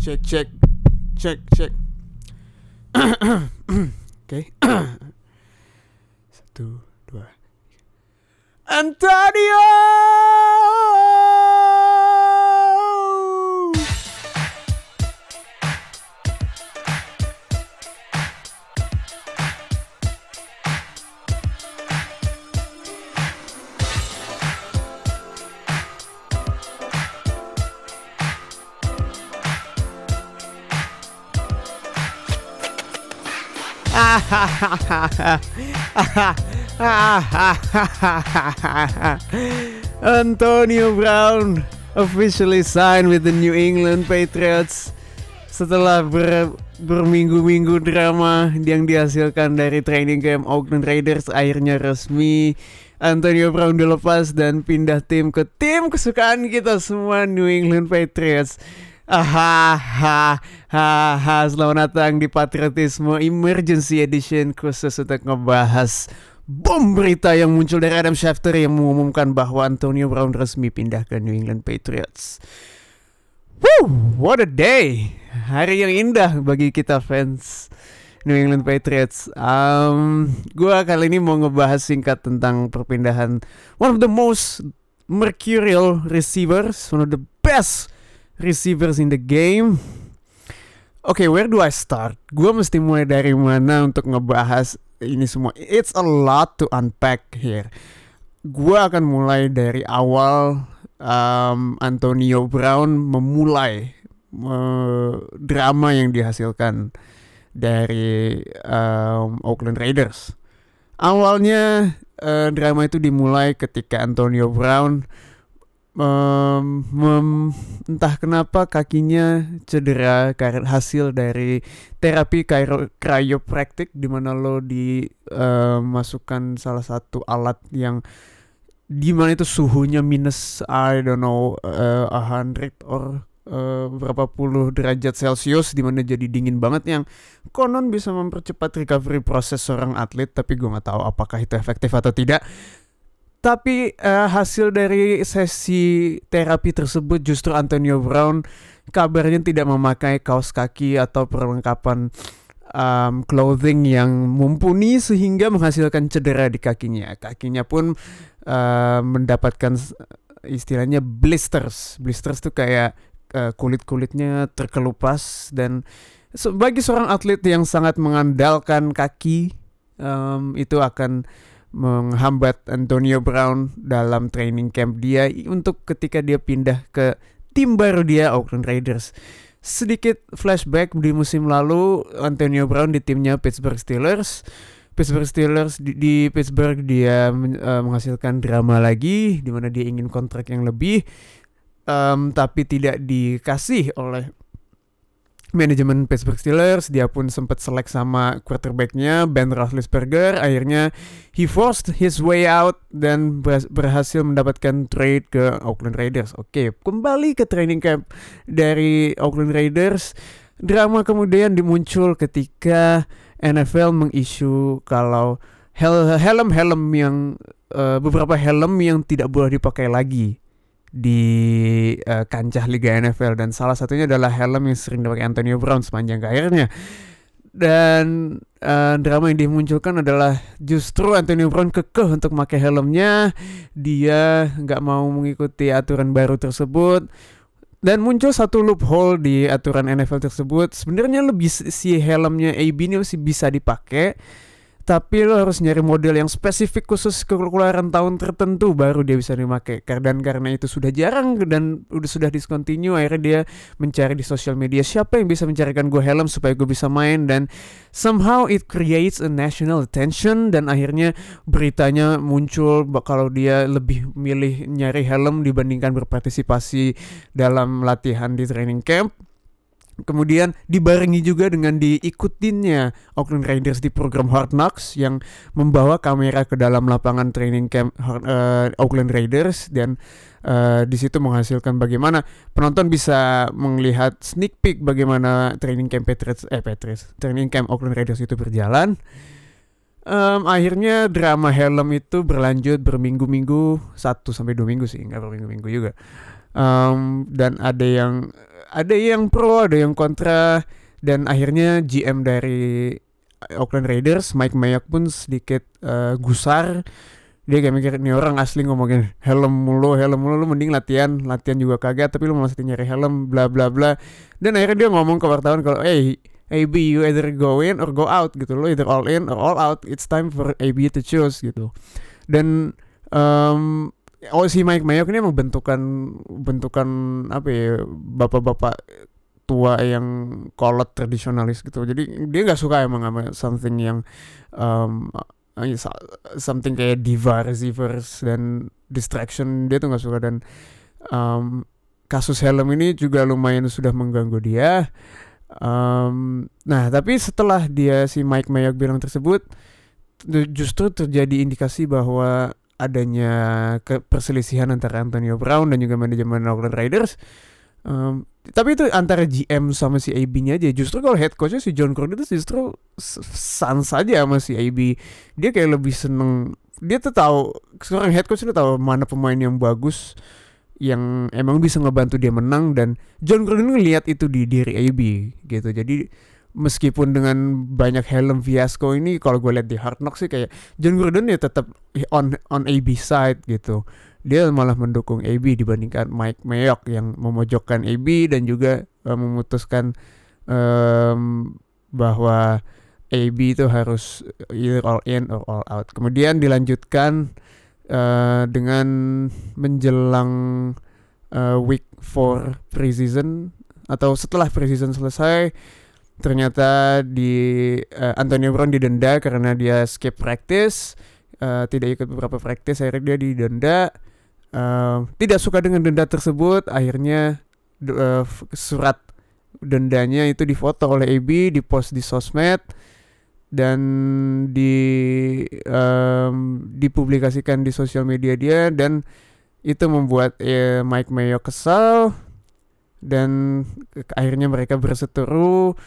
cek cek cek cek. Oke. Satu dua. Antonio Antonio Brown officially signed with the New England Patriots setelah ber, berminggu-minggu drama yang dihasilkan dari training camp Oakland Raiders akhirnya resmi Antonio Brown dilepas dan pindah tim ke tim kesukaan kita semua New England Patriots. Aha, ha, selamat datang di Patriotisme Emergency Edition khusus untuk ngebahas bom berita yang muncul dari Adam Schefter yang mengumumkan bahwa Antonio Brown resmi pindah ke New England Patriots. Woo, what a day! Hari yang indah bagi kita fans New England Patriots. Um, gua kali ini mau ngebahas singkat tentang perpindahan one of the most mercurial receivers, one of the best receivers in the game. Oke, okay, where do I start? Gue mesti mulai dari mana untuk ngebahas ini semua? It's a lot to unpack here. Gue akan mulai dari awal um, Antonio Brown memulai uh, drama yang dihasilkan dari um, Oakland Raiders. Awalnya uh, drama itu dimulai ketika Antonio Brown um, mem, entah kenapa kakinya cedera karena hasil dari terapi kriopraktik di mana lo dimasukkan uh, salah satu alat yang di mana itu suhunya minus I don't know uh, a hundred or uh, berapa puluh derajat celcius di mana jadi dingin banget yang konon bisa mempercepat recovery proses seorang atlet tapi gue nggak tahu apakah itu efektif atau tidak tapi uh, hasil dari sesi terapi tersebut justru Antonio Brown kabarnya tidak memakai kaos kaki atau perlengkapan um, clothing yang mumpuni sehingga menghasilkan cedera di kakinya. Kakinya pun uh, mendapatkan istilahnya blisters. Blisters tuh kayak uh, kulit-kulitnya terkelupas dan bagi seorang atlet yang sangat mengandalkan kaki um, itu akan menghambat Antonio Brown dalam training camp dia untuk ketika dia pindah ke tim baru dia Oakland Raiders. Sedikit flashback di musim lalu Antonio Brown di timnya Pittsburgh Steelers. Pittsburgh Steelers di, di Pittsburgh dia uh, menghasilkan drama lagi di mana dia ingin kontrak yang lebih um, tapi tidak dikasih oleh manajemen Pittsburgh Steelers dia pun sempat selek sama quarterbacknya Ben Roethlisberger. Akhirnya he forced his way out dan berhasil mendapatkan trade ke Oakland Raiders. Oke okay, kembali ke training camp dari Oakland Raiders. Drama kemudian dimuncul ketika NFL mengisu kalau helm-helm yang uh, beberapa helm yang tidak boleh dipakai lagi di uh, kancah Liga NFL dan salah satunya adalah helm yang sering dipakai Antonio Brown sepanjang karirnya. Dan uh, drama yang dimunculkan adalah justru Antonio Brown kekeh untuk memakai helmnya. Dia nggak mau mengikuti aturan baru tersebut dan muncul satu loophole di aturan NFL tersebut. Sebenarnya lebih si helmnya AB ini masih bisa dipakai tapi lo harus nyari model yang spesifik khusus keluaran tahun tertentu baru dia bisa dipakai. Dan karena itu sudah jarang dan udah sudah discontinue akhirnya dia mencari di sosial media siapa yang bisa mencarikan gue helm supaya gue bisa main? Dan somehow it creates a national attention dan akhirnya beritanya muncul kalau dia lebih milih nyari helm dibandingkan berpartisipasi dalam latihan di training camp Kemudian dibarengi juga dengan diikutinnya Oakland Raiders di program Hard Knocks yang membawa kamera ke dalam lapangan training camp uh, Oakland Raiders dan uh, di situ menghasilkan bagaimana penonton bisa melihat sneak peek bagaimana training camp Patriots eh Patriots training camp Oakland Raiders itu berjalan. um, akhirnya drama helm itu berlanjut berminggu-minggu satu sampai dua minggu sih nggak berminggu-minggu juga um, dan ada yang ada yang pro ada yang kontra. Dan akhirnya GM dari Oakland Raiders Mike Mayock pun sedikit uh, gusar. Dia kayak mikir nih orang asli ngomongin helm mulu helm mulu lu mending latihan latihan juga kagak tapi lu masih nyari helm bla bla bla. Dan akhirnya dia ngomong ke wartawan kalau eh hey, AB you either go in or go out gitu. Lo either all in or all out it's time for AB to choose gitu. Dan um, oh si Mike Mayock ini emang bentukan bentukan apa ya bapak-bapak tua yang kolot tradisionalis gitu. Jadi dia nggak suka emang sama something yang um, something kayak diva receivers dan distraction. Dia tuh nggak suka dan um, kasus helm ini juga lumayan sudah mengganggu dia. Um, nah tapi setelah dia si Mike Mayock bilang tersebut justru terjadi indikasi bahwa adanya perselisihan antara Antonio Brown dan juga manajemen Oakland Raiders Um, tapi itu antara GM sama si AB-nya aja. Justru kalau head coachnya si John Gruden itu justru sans saja sama si AB. Dia kayak lebih seneng. Dia tuh tahu seorang head coach itu tahu mana pemain yang bagus yang emang bisa ngebantu dia menang dan John Gruden ngelihat itu di diri AB gitu. Jadi meskipun dengan banyak helm fiasco ini kalau gue lihat di Hard Knocks sih kayak John Gruden ya tetap on on AB side gitu dia malah mendukung AB dibandingkan Mike Mayock yang memojokkan AB dan juga uh, memutuskan um, bahwa AB itu harus either all in or all out. Kemudian dilanjutkan uh, dengan menjelang uh, week 4 preseason atau setelah preseason selesai ternyata di uh, Antonio Brown didenda karena dia skip practice uh, tidak ikut beberapa practice akhirnya dia didenda. Uh, tidak suka dengan denda tersebut akhirnya uh, surat dendanya itu difoto oleh AB dipost di sosmed dan di um, dipublikasikan di sosial media dia dan itu membuat eh, Mike Mayo kesal dan akhirnya mereka berseteru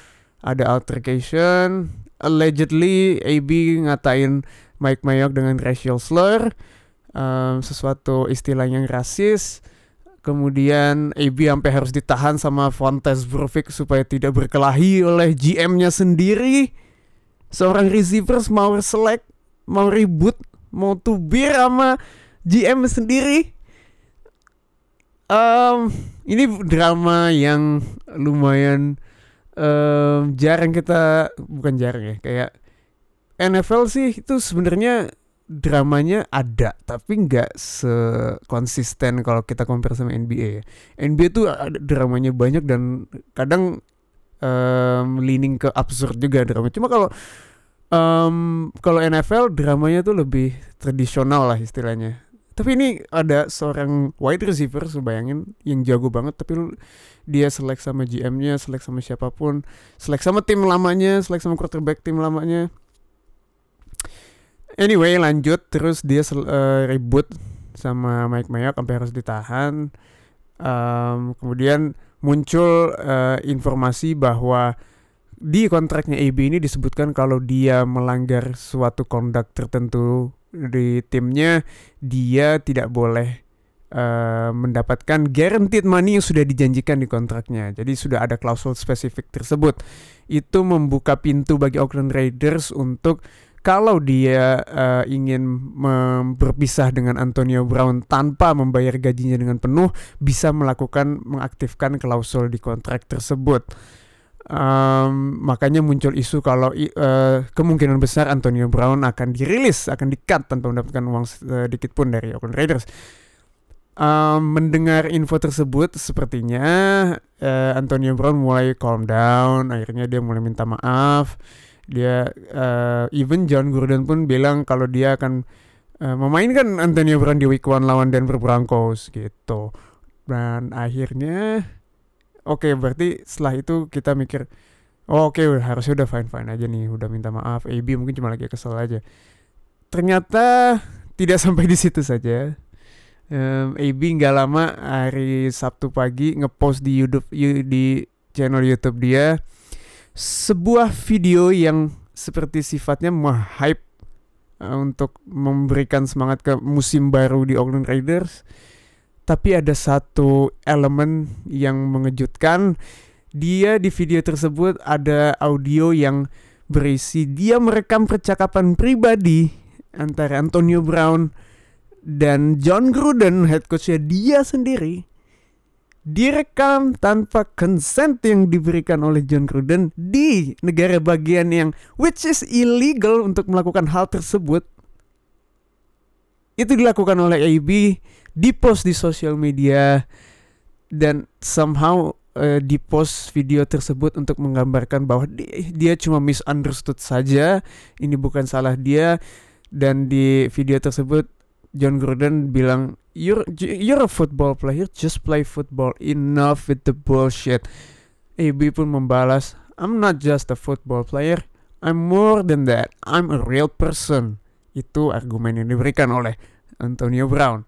ada altercation. Allegedly AB ngatain Mike Mayock dengan racial slur. Um, sesuatu istilah yang rasis. Kemudian AB sampai harus ditahan sama Fontes Brufick supaya tidak berkelahi oleh GM-nya sendiri. Seorang receivers mau select mau ribut mau tubir sama GM sendiri. Um, ini drama yang lumayan um, jarang kita bukan jarang ya kayak NFL sih itu sebenarnya dramanya ada tapi nggak sekonsisten kalau kita compare sama NBA ya. NBA tuh ada dramanya banyak dan kadang um, leaning ke absurd juga drama. Cuma kalau um, kalau NFL dramanya tuh lebih tradisional lah istilahnya. Tapi ini ada seorang wide receiver, bayangin yang jago banget, tapi dia selek sama GM-nya, selek sama siapa pun, selek sama tim lamanya, selek sama quarterback tim lamanya Anyway lanjut terus dia uh, ribut sama Mike Mayock sampai harus ditahan. Um, kemudian muncul uh, informasi bahwa di kontraknya AB ini disebutkan kalau dia melanggar suatu kondak tertentu di timnya dia tidak boleh uh, mendapatkan guaranteed money yang sudah dijanjikan di kontraknya. Jadi sudah ada klausul spesifik tersebut. Itu membuka pintu bagi Oakland Raiders untuk kalau dia uh, ingin berpisah dengan Antonio Brown tanpa membayar gajinya dengan penuh, bisa melakukan mengaktifkan klausul di kontrak tersebut. Um, makanya muncul isu kalau uh, kemungkinan besar Antonio Brown akan dirilis, akan di-cut tanpa mendapatkan uang sedikit pun dari Oakland Raiders. Um, mendengar info tersebut, sepertinya uh, Antonio Brown mulai calm down. Akhirnya dia mulai minta maaf dia uh, even John Gordon pun bilang kalau dia akan uh, memainkan Antonio Brown di week one lawan Denver Broncos gitu dan akhirnya oke okay, berarti setelah itu kita mikir oh, oke okay, harusnya udah fine fine aja nih udah minta maaf. AB mungkin cuma lagi kesel aja. Ternyata tidak sampai di situ saja. Um, AB nggak lama hari Sabtu pagi ngepost di YouTube di channel YouTube dia sebuah video yang seperti sifatnya menghype uh, untuk memberikan semangat ke musim baru di Oakland Raiders. Tapi ada satu elemen yang mengejutkan. Dia di video tersebut ada audio yang berisi dia merekam percakapan pribadi antara Antonio Brown dan John Gruden, head coachnya dia sendiri direkam tanpa consent yang diberikan oleh John Gruden di negara bagian yang which is illegal untuk melakukan hal tersebut. Itu dilakukan oleh AB, dipost di sosial media dan somehow uh, dipost video tersebut untuk menggambarkan bahwa dia, cuma misunderstood saja, ini bukan salah dia dan di video tersebut John Gruden bilang you're you're a football player just play football enough with the bullshit. AB pun membalas I'm not just a football player I'm more than that I'm a real person itu argumen yang diberikan oleh Antonio Brown.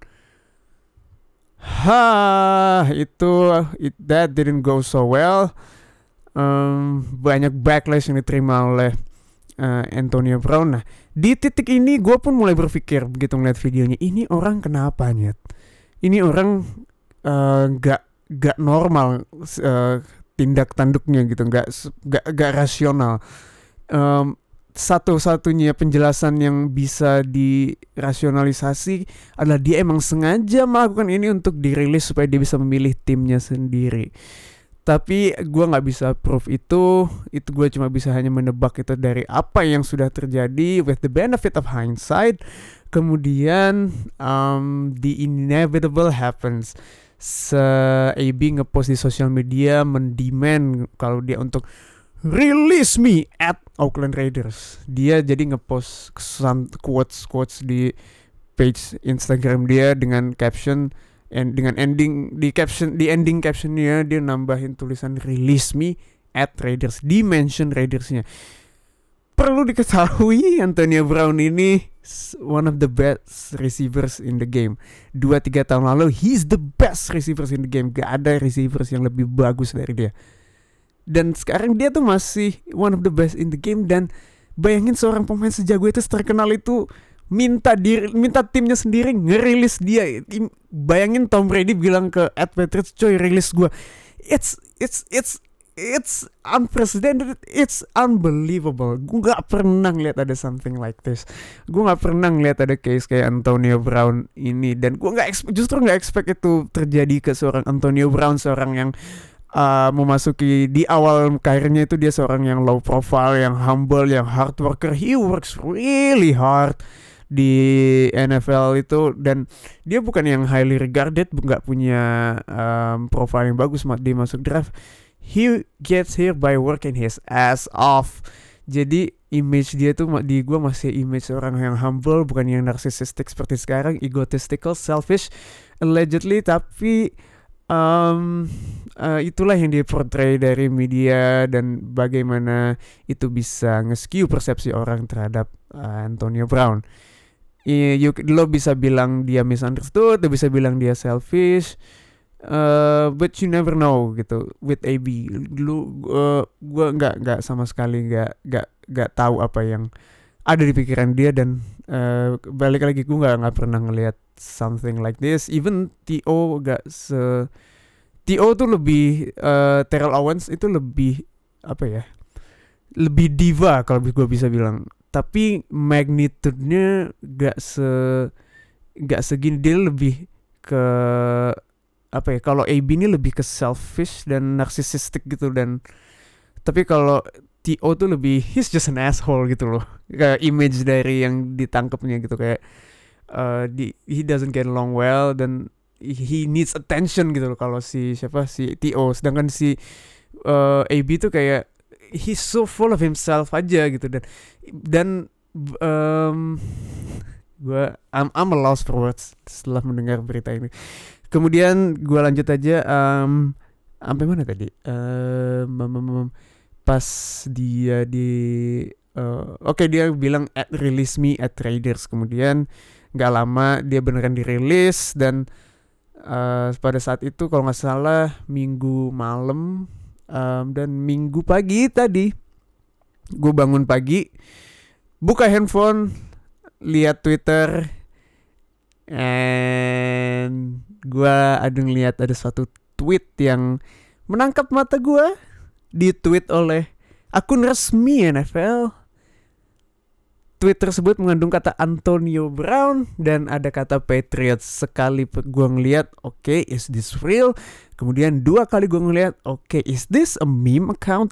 Ha itu it, that didn't go so well. Um, banyak backlash yang diterima oleh uh, Antonio Brown. Nah di titik ini gue pun mulai berpikir begitu ngeliat videonya ini orang kenapa nyet? Ini orang uh, gak gak normal uh, tindak tanduknya gitu gak gak gak rasional. Um, satu-satunya penjelasan yang bisa dirasionalisasi adalah dia emang sengaja melakukan ini untuk dirilis supaya dia bisa memilih timnya sendiri. Tapi gue nggak bisa proof itu. Itu gue cuma bisa hanya menebak itu dari apa yang sudah terjadi with the benefit of hindsight. Kemudian um, the inevitable happens. Se AB ngepost di sosial media mendemand kalau dia untuk release me at Oakland Raiders. Dia jadi ngepost quotes quotes di page Instagram dia dengan caption and dengan ending di caption di ending captionnya dia nambahin tulisan release me at Raiders. Dimension Raidersnya. Perlu diketahui Antonio Brown ini one of the best receivers in the game. Dua tiga tahun lalu he's the best receivers in the game. Gak ada receivers yang lebih bagus dari dia dan sekarang dia tuh masih one of the best in the game dan bayangin seorang pemain sejago itu terkenal itu minta diri minta timnya sendiri ngerilis dia. Bayangin Tom Brady bilang ke Ed Patriots coy rilis gue it's it's it's it's unprecedented it's unbelievable. Gue gak pernah ngeliat ada something like this. Gue gak pernah ngeliat ada case kayak Antonio Brown ini. Dan gue gak justru gak expect itu terjadi ke seorang Antonio Brown seorang yang uh, memasuki di awal karirnya itu dia seorang yang low profile yang humble yang hard worker. He works really hard di NFL itu. Dan dia bukan yang highly regarded nggak punya um, profile yang bagus dia masuk draft. He gets here by working his ass off. Jadi image dia tuh di gue masih image orang yang humble bukan yang narcissistic seperti sekarang egotistical selfish allegedly. Tapi um, uh, itulah yang dia portray dari media dan bagaimana itu bisa nge persepsi orang terhadap uh, Antonio Brown you, lo bisa bilang dia misunderstood, lo bisa bilang dia selfish, uh, but you never know gitu with AB. Lu uh, gua nggak nggak sama sekali nggak nggak nggak tahu apa yang ada di pikiran dia dan uh, balik lagi gue nggak nggak pernah ngelihat something like this. Even T.O. gak se T.O. tuh lebih uh, Terrell Owens itu lebih apa ya? Lebih diva kalau gue bisa bilang tapi magnitude-nya gak se gak segini dia lebih ke apa ya kalau AB ini lebih ke selfish dan narcissistic gitu dan tapi kalau TO tuh lebih he's just an asshole gitu loh kayak image dari yang ditangkapnya gitu kayak uh, di, he doesn't get along well dan he needs attention gitu loh kalau si siapa si TO sedangkan si uh, AB tuh kayak he's so full of himself aja gitu dan dan um, gue I'm I'm a lost for words setelah mendengar berita ini. Kemudian gue lanjut aja um, sampai mana tadi? Um, pas dia di uh, oke okay, dia bilang at release me at traders kemudian nggak lama dia beneran dirilis dan uh, pada saat itu kalau nggak salah minggu malam um, dan minggu pagi tadi gue bangun pagi buka handphone lihat Twitter and gue ada ngeliat ada suatu tweet yang menangkap mata gue di tweet oleh akun resmi NFL tweet tersebut mengandung kata Antonio Brown dan ada kata Patriots. Sekali gue ngeliat oke okay, is this real? Kemudian dua kali gue ngeliat oke okay, is this a meme account?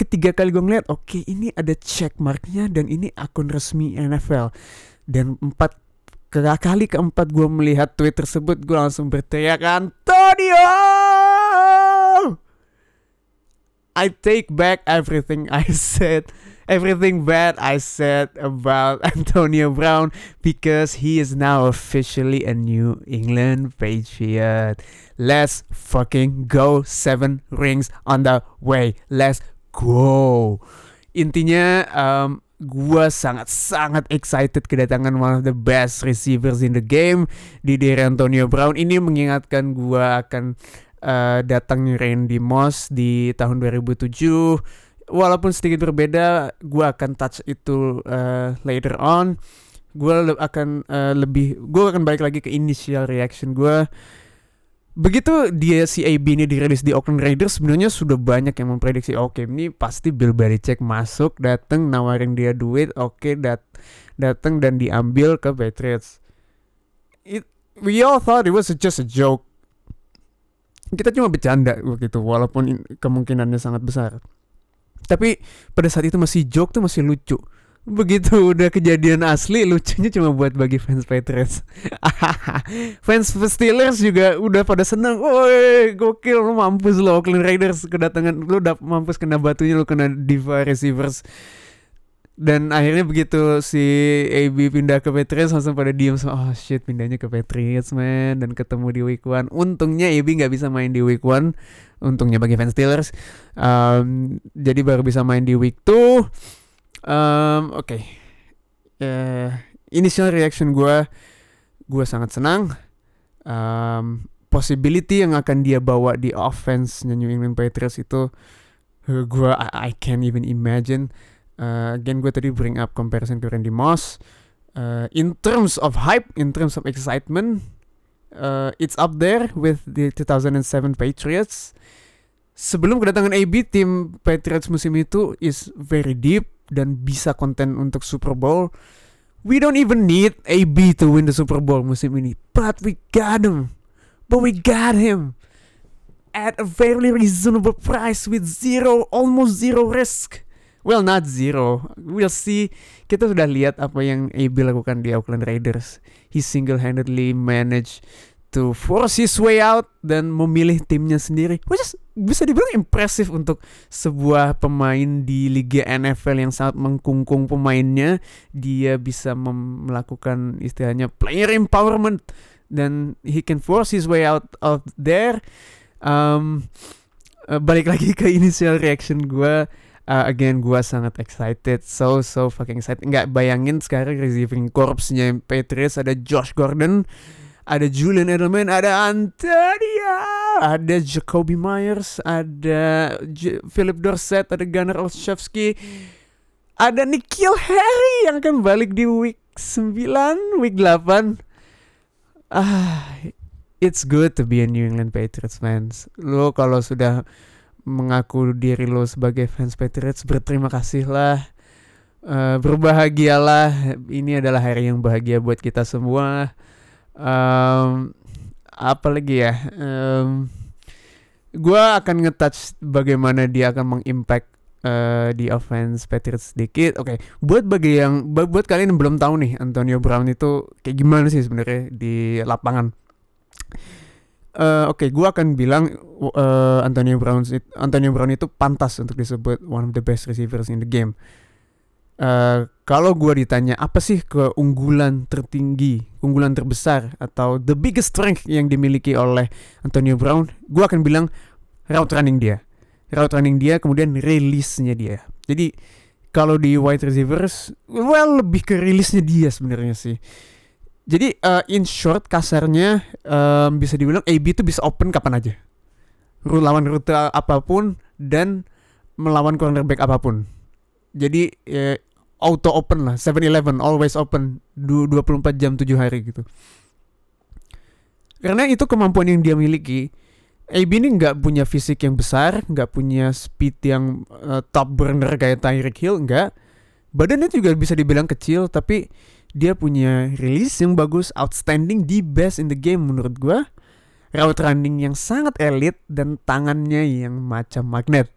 Ketiga kali gue ngeliat oke okay, ini ada check marknya dan ini akun resmi NFL dan empat kali keempat gue melihat tweet tersebut gue langsung berteriak Antonio! I take back everything I said everything bad I said about Antonio Brown because he is now officially a New England Patriot. Let's fucking go. Seven rings on the way. Let's go. Intinya um, gue sangat-sangat excited kedatangan one of the best receivers in the game di dari Antonio Brown ini mengingatkan gue akan uh, datang Randy Moss di tahun 2007 walaupun sedikit berbeda gue akan touch itu uh, later on gue akan uh, lebih gue akan balik lagi ke initial reaction gue Begitu dia si AB ini dirilis di Oakland Raiders sebenarnya sudah banyak yang memprediksi oke okay, ini pasti Bill Belichick masuk datang nawarin dia duit oke okay, dat datang dan diambil ke Patriots. It, we all thought it was just a joke. Kita cuma bercanda begitu walaupun kemungkinannya sangat besar. Tapi pada saat itu masih joke tuh masih lucu. Begitu udah kejadian asli lucunya cuma buat bagi fans Patriots. Fans Steelers juga udah pada seneng woi gokil lu mampus lo Oakland Raiders kedatangan lu udah mampus kena batunya lu kena diva receivers dan akhirnya begitu si AB pindah ke Patriots langsung pada diem oh shit pindahnya ke Patriots man dan ketemu di week one untungnya AB nggak bisa main di week one untungnya bagi fans Steelers um, jadi baru bisa main di week two Um, Oke, okay. uh, eh, initial reaction gue, gue sangat senang. Um, possibility yang akan dia bawa di offense New England Patriots itu, gue I, I can't even imagine. Uh, again, gue tadi bring up comparison ke Randy Moss. Uh, in terms of hype, in terms of excitement, uh, it's up there with the 2007 Patriots. Sebelum kedatangan AB, tim Patriots musim itu is very deep dan bisa konten untuk Super Bowl. We don't even need AB to win the Super Bowl musim ini, but we got him. But we got him at a very reasonable price with zero, almost zero risk. Well, not zero. We'll see. Kita sudah lihat apa yang AB lakukan di Oakland Raiders. He single-handedly managed to force his way out dan memilih timnya sendiri. Which is bisa dibilang impresif untuk sebuah pemain di Liga NFL yang sangat mengkungkung pemainnya. Dia bisa melakukan istilahnya player empowerment dan he can force his way out of there. Um, uh, balik lagi ke initial reaction gue. Uh, again gue sangat excited so so fucking excited nggak bayangin sekarang receiving corpsnya Patriots ada Josh Gordon ada Julian Edelman, ada Antonia, ada Jacoby Myers, ada J Philip Dorset, ada Gunnar Olszewski, ada Nikhil Harry yang akan balik di week 9, week 8. Ah, it's good to be a New England Patriots fans. Lo kalau sudah mengaku diri lo sebagai fans Patriots, berterima kasihlah. Uh, berbahagialah. Ini adalah hari yang bahagia buat kita semua um, apa lagi ya um, gue akan ngetouch bagaimana dia akan mengimpact uh, di offense Patriots sedikit. Oke, okay. buat bagi yang buat kalian yang belum tahu nih Antonio Brown itu kayak gimana sih sebenarnya di lapangan. Uh, Oke, okay, gue akan bilang uh, Antonio Brown Antonio Brown itu pantas untuk disebut one of the best receivers in the game. Uh, kalau gue ditanya apa sih keunggulan tertinggi, unggulan terbesar atau the biggest strength yang dimiliki oleh Antonio Brown, gue akan bilang route running dia, route running dia, kemudian release-nya dia. Jadi kalau di wide receivers, well lebih ke release-nya dia sebenarnya sih. Jadi uh, in short kasarnya um, bisa dibilang AB itu bisa open kapan aja, lawan rute apa pun dan melawan cornerback apa pun. Jadi eh, auto open lah 7-Eleven always open 24 jam 7 hari gitu karena itu kemampuan yang dia miliki AB ini nggak punya fisik yang besar, nggak punya speed yang uh, top burner kayak Tyreek Hill, nggak. Badannya juga bisa dibilang kecil, tapi dia punya release yang bagus, outstanding, the best in the game menurut gue. Route running yang sangat elit dan tangannya yang macam magnet.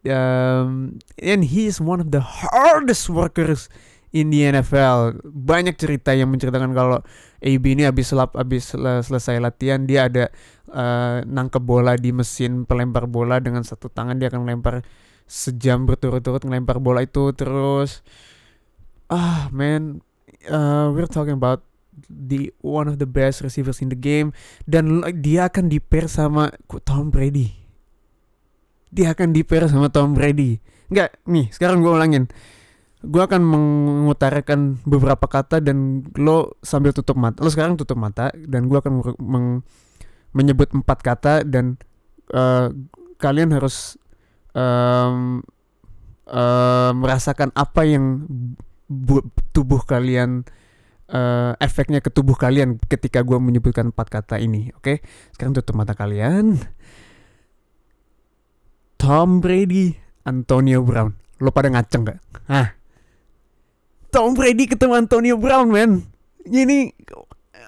Um, and he is one of the hardest workers in the NFL. Banyak cerita yang menceritakan kalau AB ini habis selap habis selesai latihan dia ada uh, nangkep bola di mesin pelempar bola dengan satu tangan dia akan melempar sejam berturut-turut ngelempar bola itu terus ah man uh, we're talking about the one of the best receivers in the game dan dia akan di pair sama Tom Brady. Dia akan di pair sama Tom Brady. Enggak, nih sekarang gue ulangin. Gue akan mengutarakan beberapa kata dan lo sambil tutup mata. Lo sekarang tutup mata dan gue akan meng menyebut empat kata dan uh, kalian harus um, uh, merasakan apa yang tubuh kalian uh, efeknya ke tubuh kalian ketika gue menyebutkan empat kata ini. Oke, okay? sekarang tutup mata kalian. Tom Brady, Antonio Brown. Lo pada ngaceng gak? Hah? Tom Brady ketemu Antonio Brown, man. Ini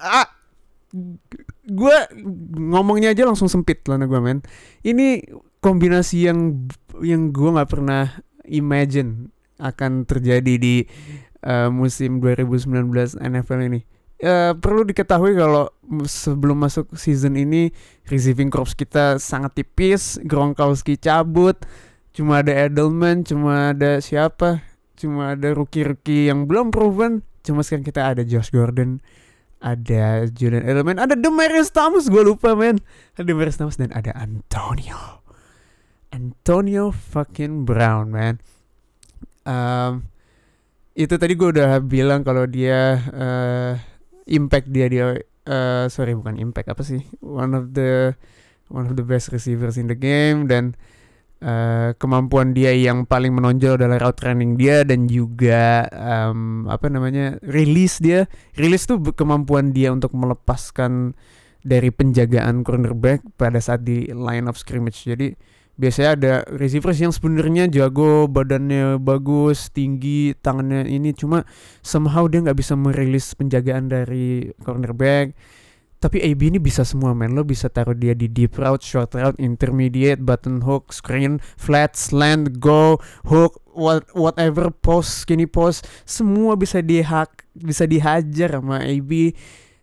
ah, gue ngomongnya aja langsung sempit lah gue, man. Ini kombinasi yang yang gue nggak pernah imagine akan terjadi di uh, musim 2019 NFL ini. Uh, perlu diketahui kalau sebelum masuk season ini receiving corps kita sangat tipis, Gronkowski cabut, cuma ada Edelman, cuma ada siapa, cuma ada rookie-rookie yang belum proven, cuma sekarang kita ada Josh Gordon, ada Julian Edelman, ada Demarius Thomas, gue lupa men, ada Demarius Thomas dan ada Antonio, Antonio fucking Brown man. Um, itu tadi gue udah bilang kalau dia uh, impact dia dia uh, sorry bukan impact apa sih? One of the one of the best receivers in the game dan uh, kemampuan dia yang paling menonjol adalah route running dia dan juga um, apa namanya release dia. Release tuh kemampuan dia untuk melepaskan dari penjagaan cornerback pada saat di line of scrimmage. Jadi biasanya ada receivers yang sebenarnya jago badannya bagus tinggi tangannya ini. Cuma somehow dia nggak bisa merilis penjagaan dari cornerback. Tapi AB ini bisa semua men lo bisa taruh dia di deep route short route intermediate button hook screen flat slant go hook what, whatever post skinny post. Semua bisa dihak bisa dihajar sama AB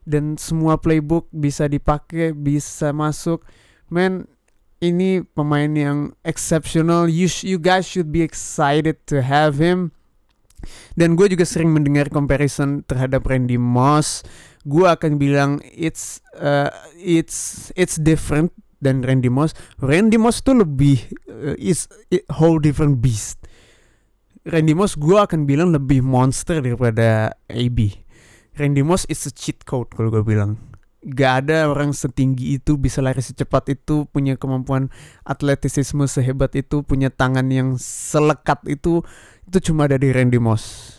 dan semua playbook bisa dipakai bisa masuk. Men ini pemain yang exceptional. You you guys should be excited to have him. Dan gue juga sering mendengar comparison terhadap Randy Moss. Gue akan bilang it's uh, it's it's different dan Randy Moss. Randy Moss tuh lebih uh, is whole different beast. Randy Moss gue akan bilang lebih monster daripada AB. Randy Moss is a cheat code kalau gue bilang gak ada orang setinggi itu bisa lari secepat itu punya kemampuan atletisisme sehebat itu punya tangan yang selekat itu itu cuma ada di Randy Moss.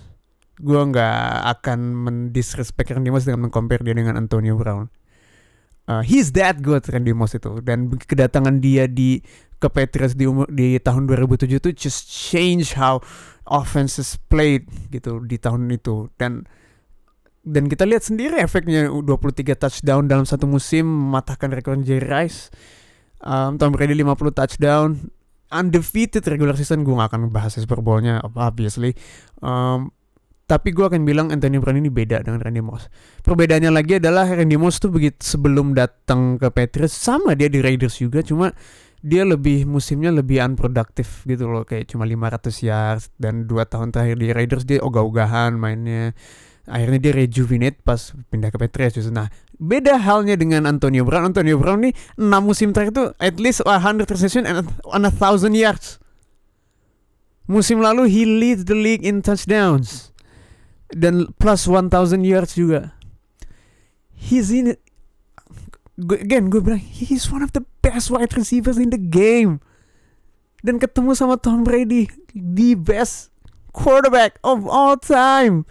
Gue nggak akan mendisrespect Randy Moss dengan mengcompare dia dengan Antonio Brown. Uh, he's that good Randy Moss itu. Dan kedatangan dia di ke Patriots di umur di tahun 2007 itu just change how offenses played gitu di tahun itu. Dan dan kita lihat sendiri efeknya 23 touchdown dalam satu musim mematahkan rekor Jerry Rice. Um, Tom Brady 50 touchdown. Undefeated regular season gue gak akan bahas Super Bowl-nya obviously. Um, tapi gue akan bilang Anthony Brown ini beda dengan Randy Moss. Perbedaannya lagi adalah Randy Moss tuh begitu sebelum datang ke Patriots sama dia di Raiders juga cuma dia lebih musimnya lebih unproductive gitu loh. Kayak cuma 500 yards dan dua tahun terakhir di Raiders dia ogah-ogahan mainnya akhirnya dia rejuvenate pas pindah ke Patriots Nah, beda halnya dengan Antonio Brown. Antonio Brown nih 6 musim terakhir itu at least 100 reception and on a thousand yards. Musim lalu he leads the league in touchdowns dan plus 1000 yards juga. He's in. Again, gue bilang he's one of the best wide receivers in the game. Dan ketemu sama Tom Brady, the best quarterback of all time.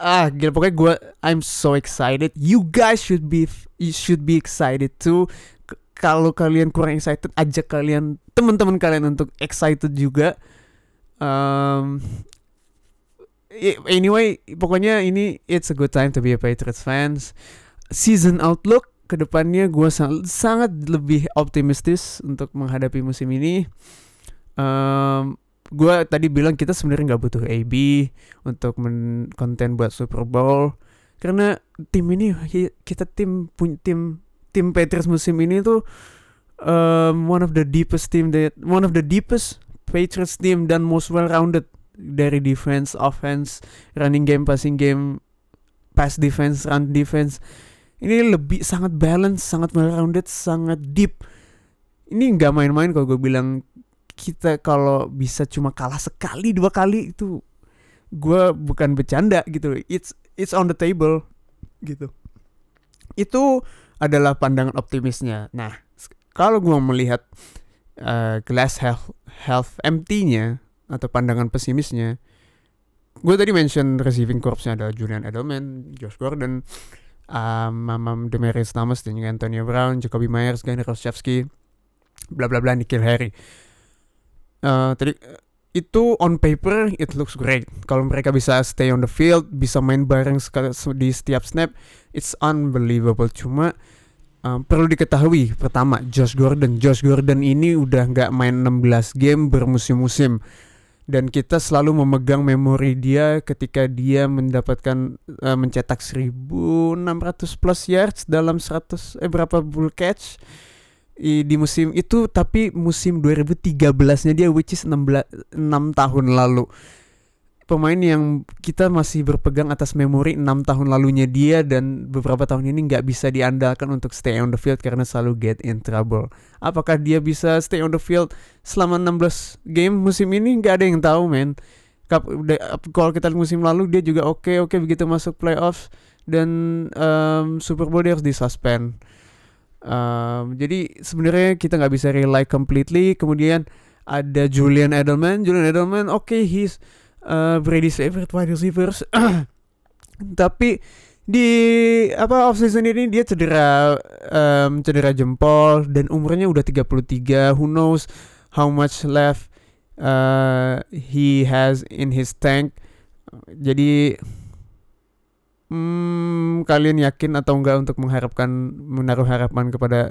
Ah, gila pokoknya gue I'm so excited. You guys should be you should be excited too. Kalau kalian kurang excited, ajak kalian teman-teman kalian untuk excited juga. Um, anyway, pokoknya ini it's a good time to be a Patriots fans. Season outlook ke depannya gue sangat, sangat lebih optimistis untuk menghadapi musim ini. Um, gue tadi bilang kita sebenarnya nggak butuh AB untuk men konten buat Super Bowl karena tim ini kita tim punya tim tim Patriots musim ini tuh um, one of the deepest team that one of the deepest Patriots team dan most well rounded dari defense, offense, running game, passing game, pass defense, run defense. Ini lebih sangat balance, sangat well rounded, sangat deep. Ini nggak main-main kalau gue bilang kita kalau bisa cuma kalah sekali dua kali itu gue bukan bercanda gitu. It's it's on the table gitu. Itu adalah pandangan optimisnya. Nah kalau gue melihat uh, glass health health empty-nya atau pandangan pesimisnya gue tadi mention receiving corpsnya ada Julian Edelman, Josh Gordon, um, Mamam Demarius Thomas dan juga Antonio Brown, Jacoby Myers, Gary Roschewski, bla bla bla, Nikhil Harry uh, tadi itu on paper it looks great. Kalau mereka bisa stay on the field, bisa main bareng di setiap snap, it's unbelievable. Cuma um, perlu diketahui pertama Josh Gordon, Josh Gordon ini udah nggak main 16 game bermusim-musim dan kita selalu memegang memori dia ketika dia mendapatkan uh, mencetak 1600 plus yards dalam 100 eh berapa bull catch di musim itu tapi musim 2013-nya dia which is 16 6 tahun lalu. Pemain yang kita masih berpegang atas memori 6 tahun lalunya dia dan beberapa tahun ini nggak bisa diandalkan untuk stay on the field karena selalu get in trouble. Apakah dia bisa stay on the field selama 16 game musim ini nggak ada yang tahu men. Kalau kita musim lalu dia juga oke okay, oke okay, begitu masuk playoffs dan um, Super Bowl dia harus disuspend Um, jadi sebenarnya kita nggak bisa rely completely. Kemudian ada Julian Edelman. Julian Edelman, oke, okay, he's uh, Brady's favorite wide receivers. Tapi di apa off season ini dia cedera um, cedera jempol dan umurnya udah 33. Who knows how much left uh, he has in his tank. Jadi Hmm, kalian yakin atau enggak untuk mengharapkan menaruh harapan kepada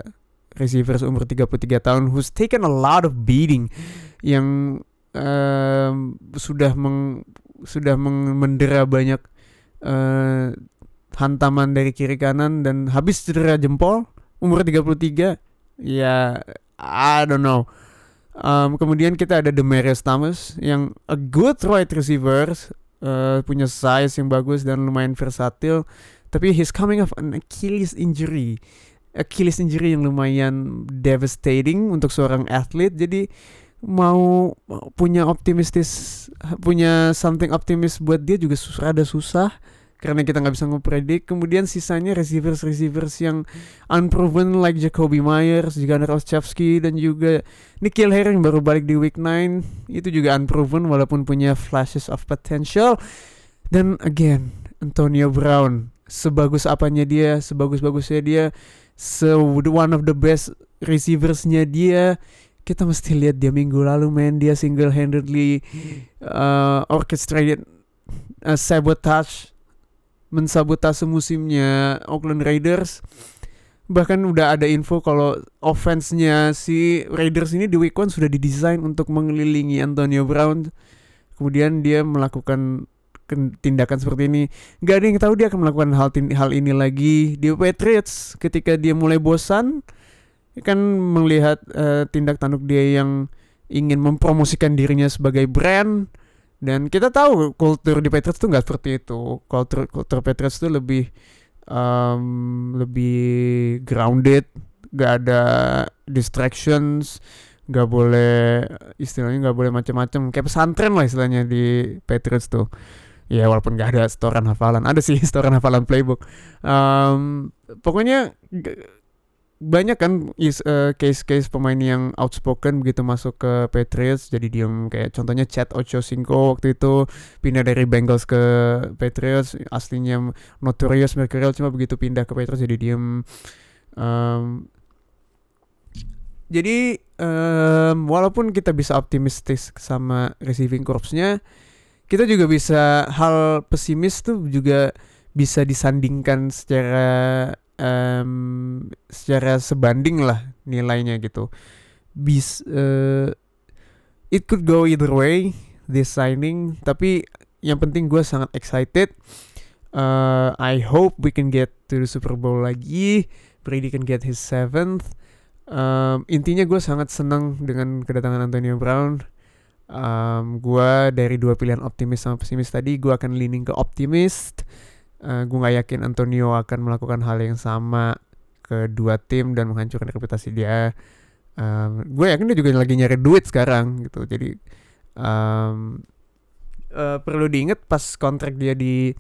receiver umur 33 tahun who's taken a lot of beating yang uh, sudah meng, sudah meng, mendera banyak uh, hantaman dari kiri kanan dan habis cedera jempol umur 33 ya I don't know. Um, kemudian kita ada Demarius Thomas yang a good right receiver uh, punya size yang bagus dan lumayan versatil tapi he's coming off an Achilles injury. Achilles injury yang lumayan devastating untuk seorang atlet jadi mau punya optimistis punya something optimis buat dia juga susah ada susah karena kita nggak bisa ngepredik. Kemudian sisanya receivers receivers yang unproven like Jacoby Myers, juga Roschewski dan juga Nikhil Harry yang baru balik di week 9 itu juga unproven walaupun punya flashes of potential. Dan again Antonio Brown sebagus apanya dia, sebagus-bagusnya dia, se one of the best receiversnya dia kita mesti lihat dia minggu lalu main dia single handedly uh, orchestrated uh, sabotage mensabotase musimnya Oakland Raiders. Bahkan udah ada info kalau offense-nya si Raiders ini di week one sudah didesain untuk mengelilingi Antonio Brown. Kemudian dia melakukan tindakan seperti ini. Gak ada yang tahu dia akan melakukan hal hal ini lagi di Patriots ketika dia mulai bosan kan melihat uh, tindak tanduk dia yang ingin mempromosikan dirinya sebagai brand dan kita tahu kultur di Patriots tuh nggak seperti itu. Kultur kultur Patriots tuh lebih um, lebih grounded, gak ada distractions, nggak boleh istilahnya nggak boleh macam-macam kayak pesantren lah istilahnya di Patriots tuh. Ya walaupun gak ada setoran hafalan, ada sih setoran hafalan playbook. Um, pokoknya banyak kan is uh, case-case pemain yang outspoken begitu masuk ke Patriots jadi diem. Kayak contohnya Chad Ochocinco waktu itu pindah dari Bengals ke Patriots aslinya notorious mercurial cuma begitu pindah ke Patriots jadi diem. Um, jadi um, walaupun kita bisa optimistis sama receiving corpsnya kita juga bisa hal pesimis tuh juga bisa disandingkan secara um, secara sebanding lah nilainya gitu. Bis uh, it could go either way this signing, tapi yang penting gue sangat excited. Uh, I hope we can get to the Super Bowl lagi. Brady can get his seventh. Um, intinya gue sangat senang dengan kedatangan Antonio Brown. Um, gue dari dua pilihan optimis sama pesimis tadi, gue akan leaning ke optimist uh, eh, gue nggak yakin Antonio akan melakukan hal yang sama ke dua tim dan menghancurkan reputasi dia. Um, gue yakin dia juga lagi nyari duit sekarang gitu. Jadi um, uh, perlu diingat pas kontrak dia di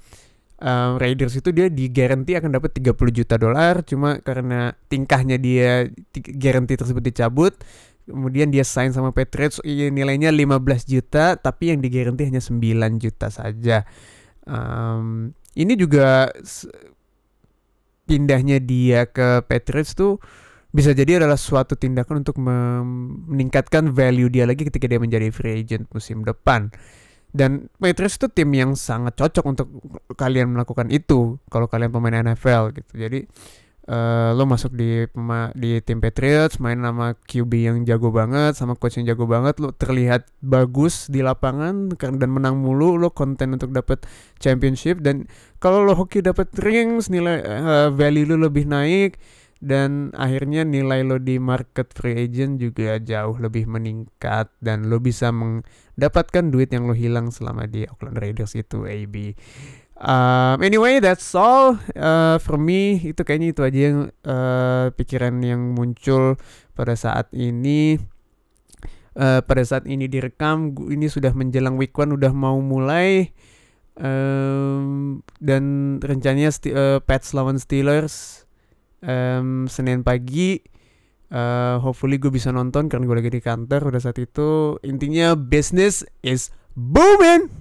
um, Raiders itu dia di guarantee akan dapat 30 juta dolar cuma karena tingkahnya dia guarantee tersebut dicabut kemudian dia sign sama Patriots nilainya 15 juta tapi yang di guarantee hanya 9 juta saja um, ini juga pindahnya dia ke Patriots tuh bisa jadi adalah suatu tindakan untuk meningkatkan value dia lagi ketika dia menjadi free agent musim depan. Dan Patriots itu tim yang sangat cocok untuk kalian melakukan itu kalau kalian pemain NFL gitu. Jadi uh, lo masuk di di tim Patriots main sama QB yang jago banget sama coach yang jago banget lo terlihat bagus di lapangan dan menang mulu lo konten untuk dapat championship dan kalau lo hoki dapat rings nilai uh, value lo lebih naik dan akhirnya nilai lo di market free agent juga jauh lebih meningkat dan lo bisa mendapatkan duit yang lo hilang selama di Oakland Raiders itu AB Um, anyway, that's all uh, for me. Itu kayaknya itu aja yang uh, pikiran yang muncul pada saat ini. Uh, pada saat ini direkam, ini sudah menjelang week one, udah mau mulai. Um, dan rencananya uh, Pets lawan Steelers um, Senin pagi. Uh, hopefully gue bisa nonton karena gue lagi di kantor udah saat itu. Intinya business is booming.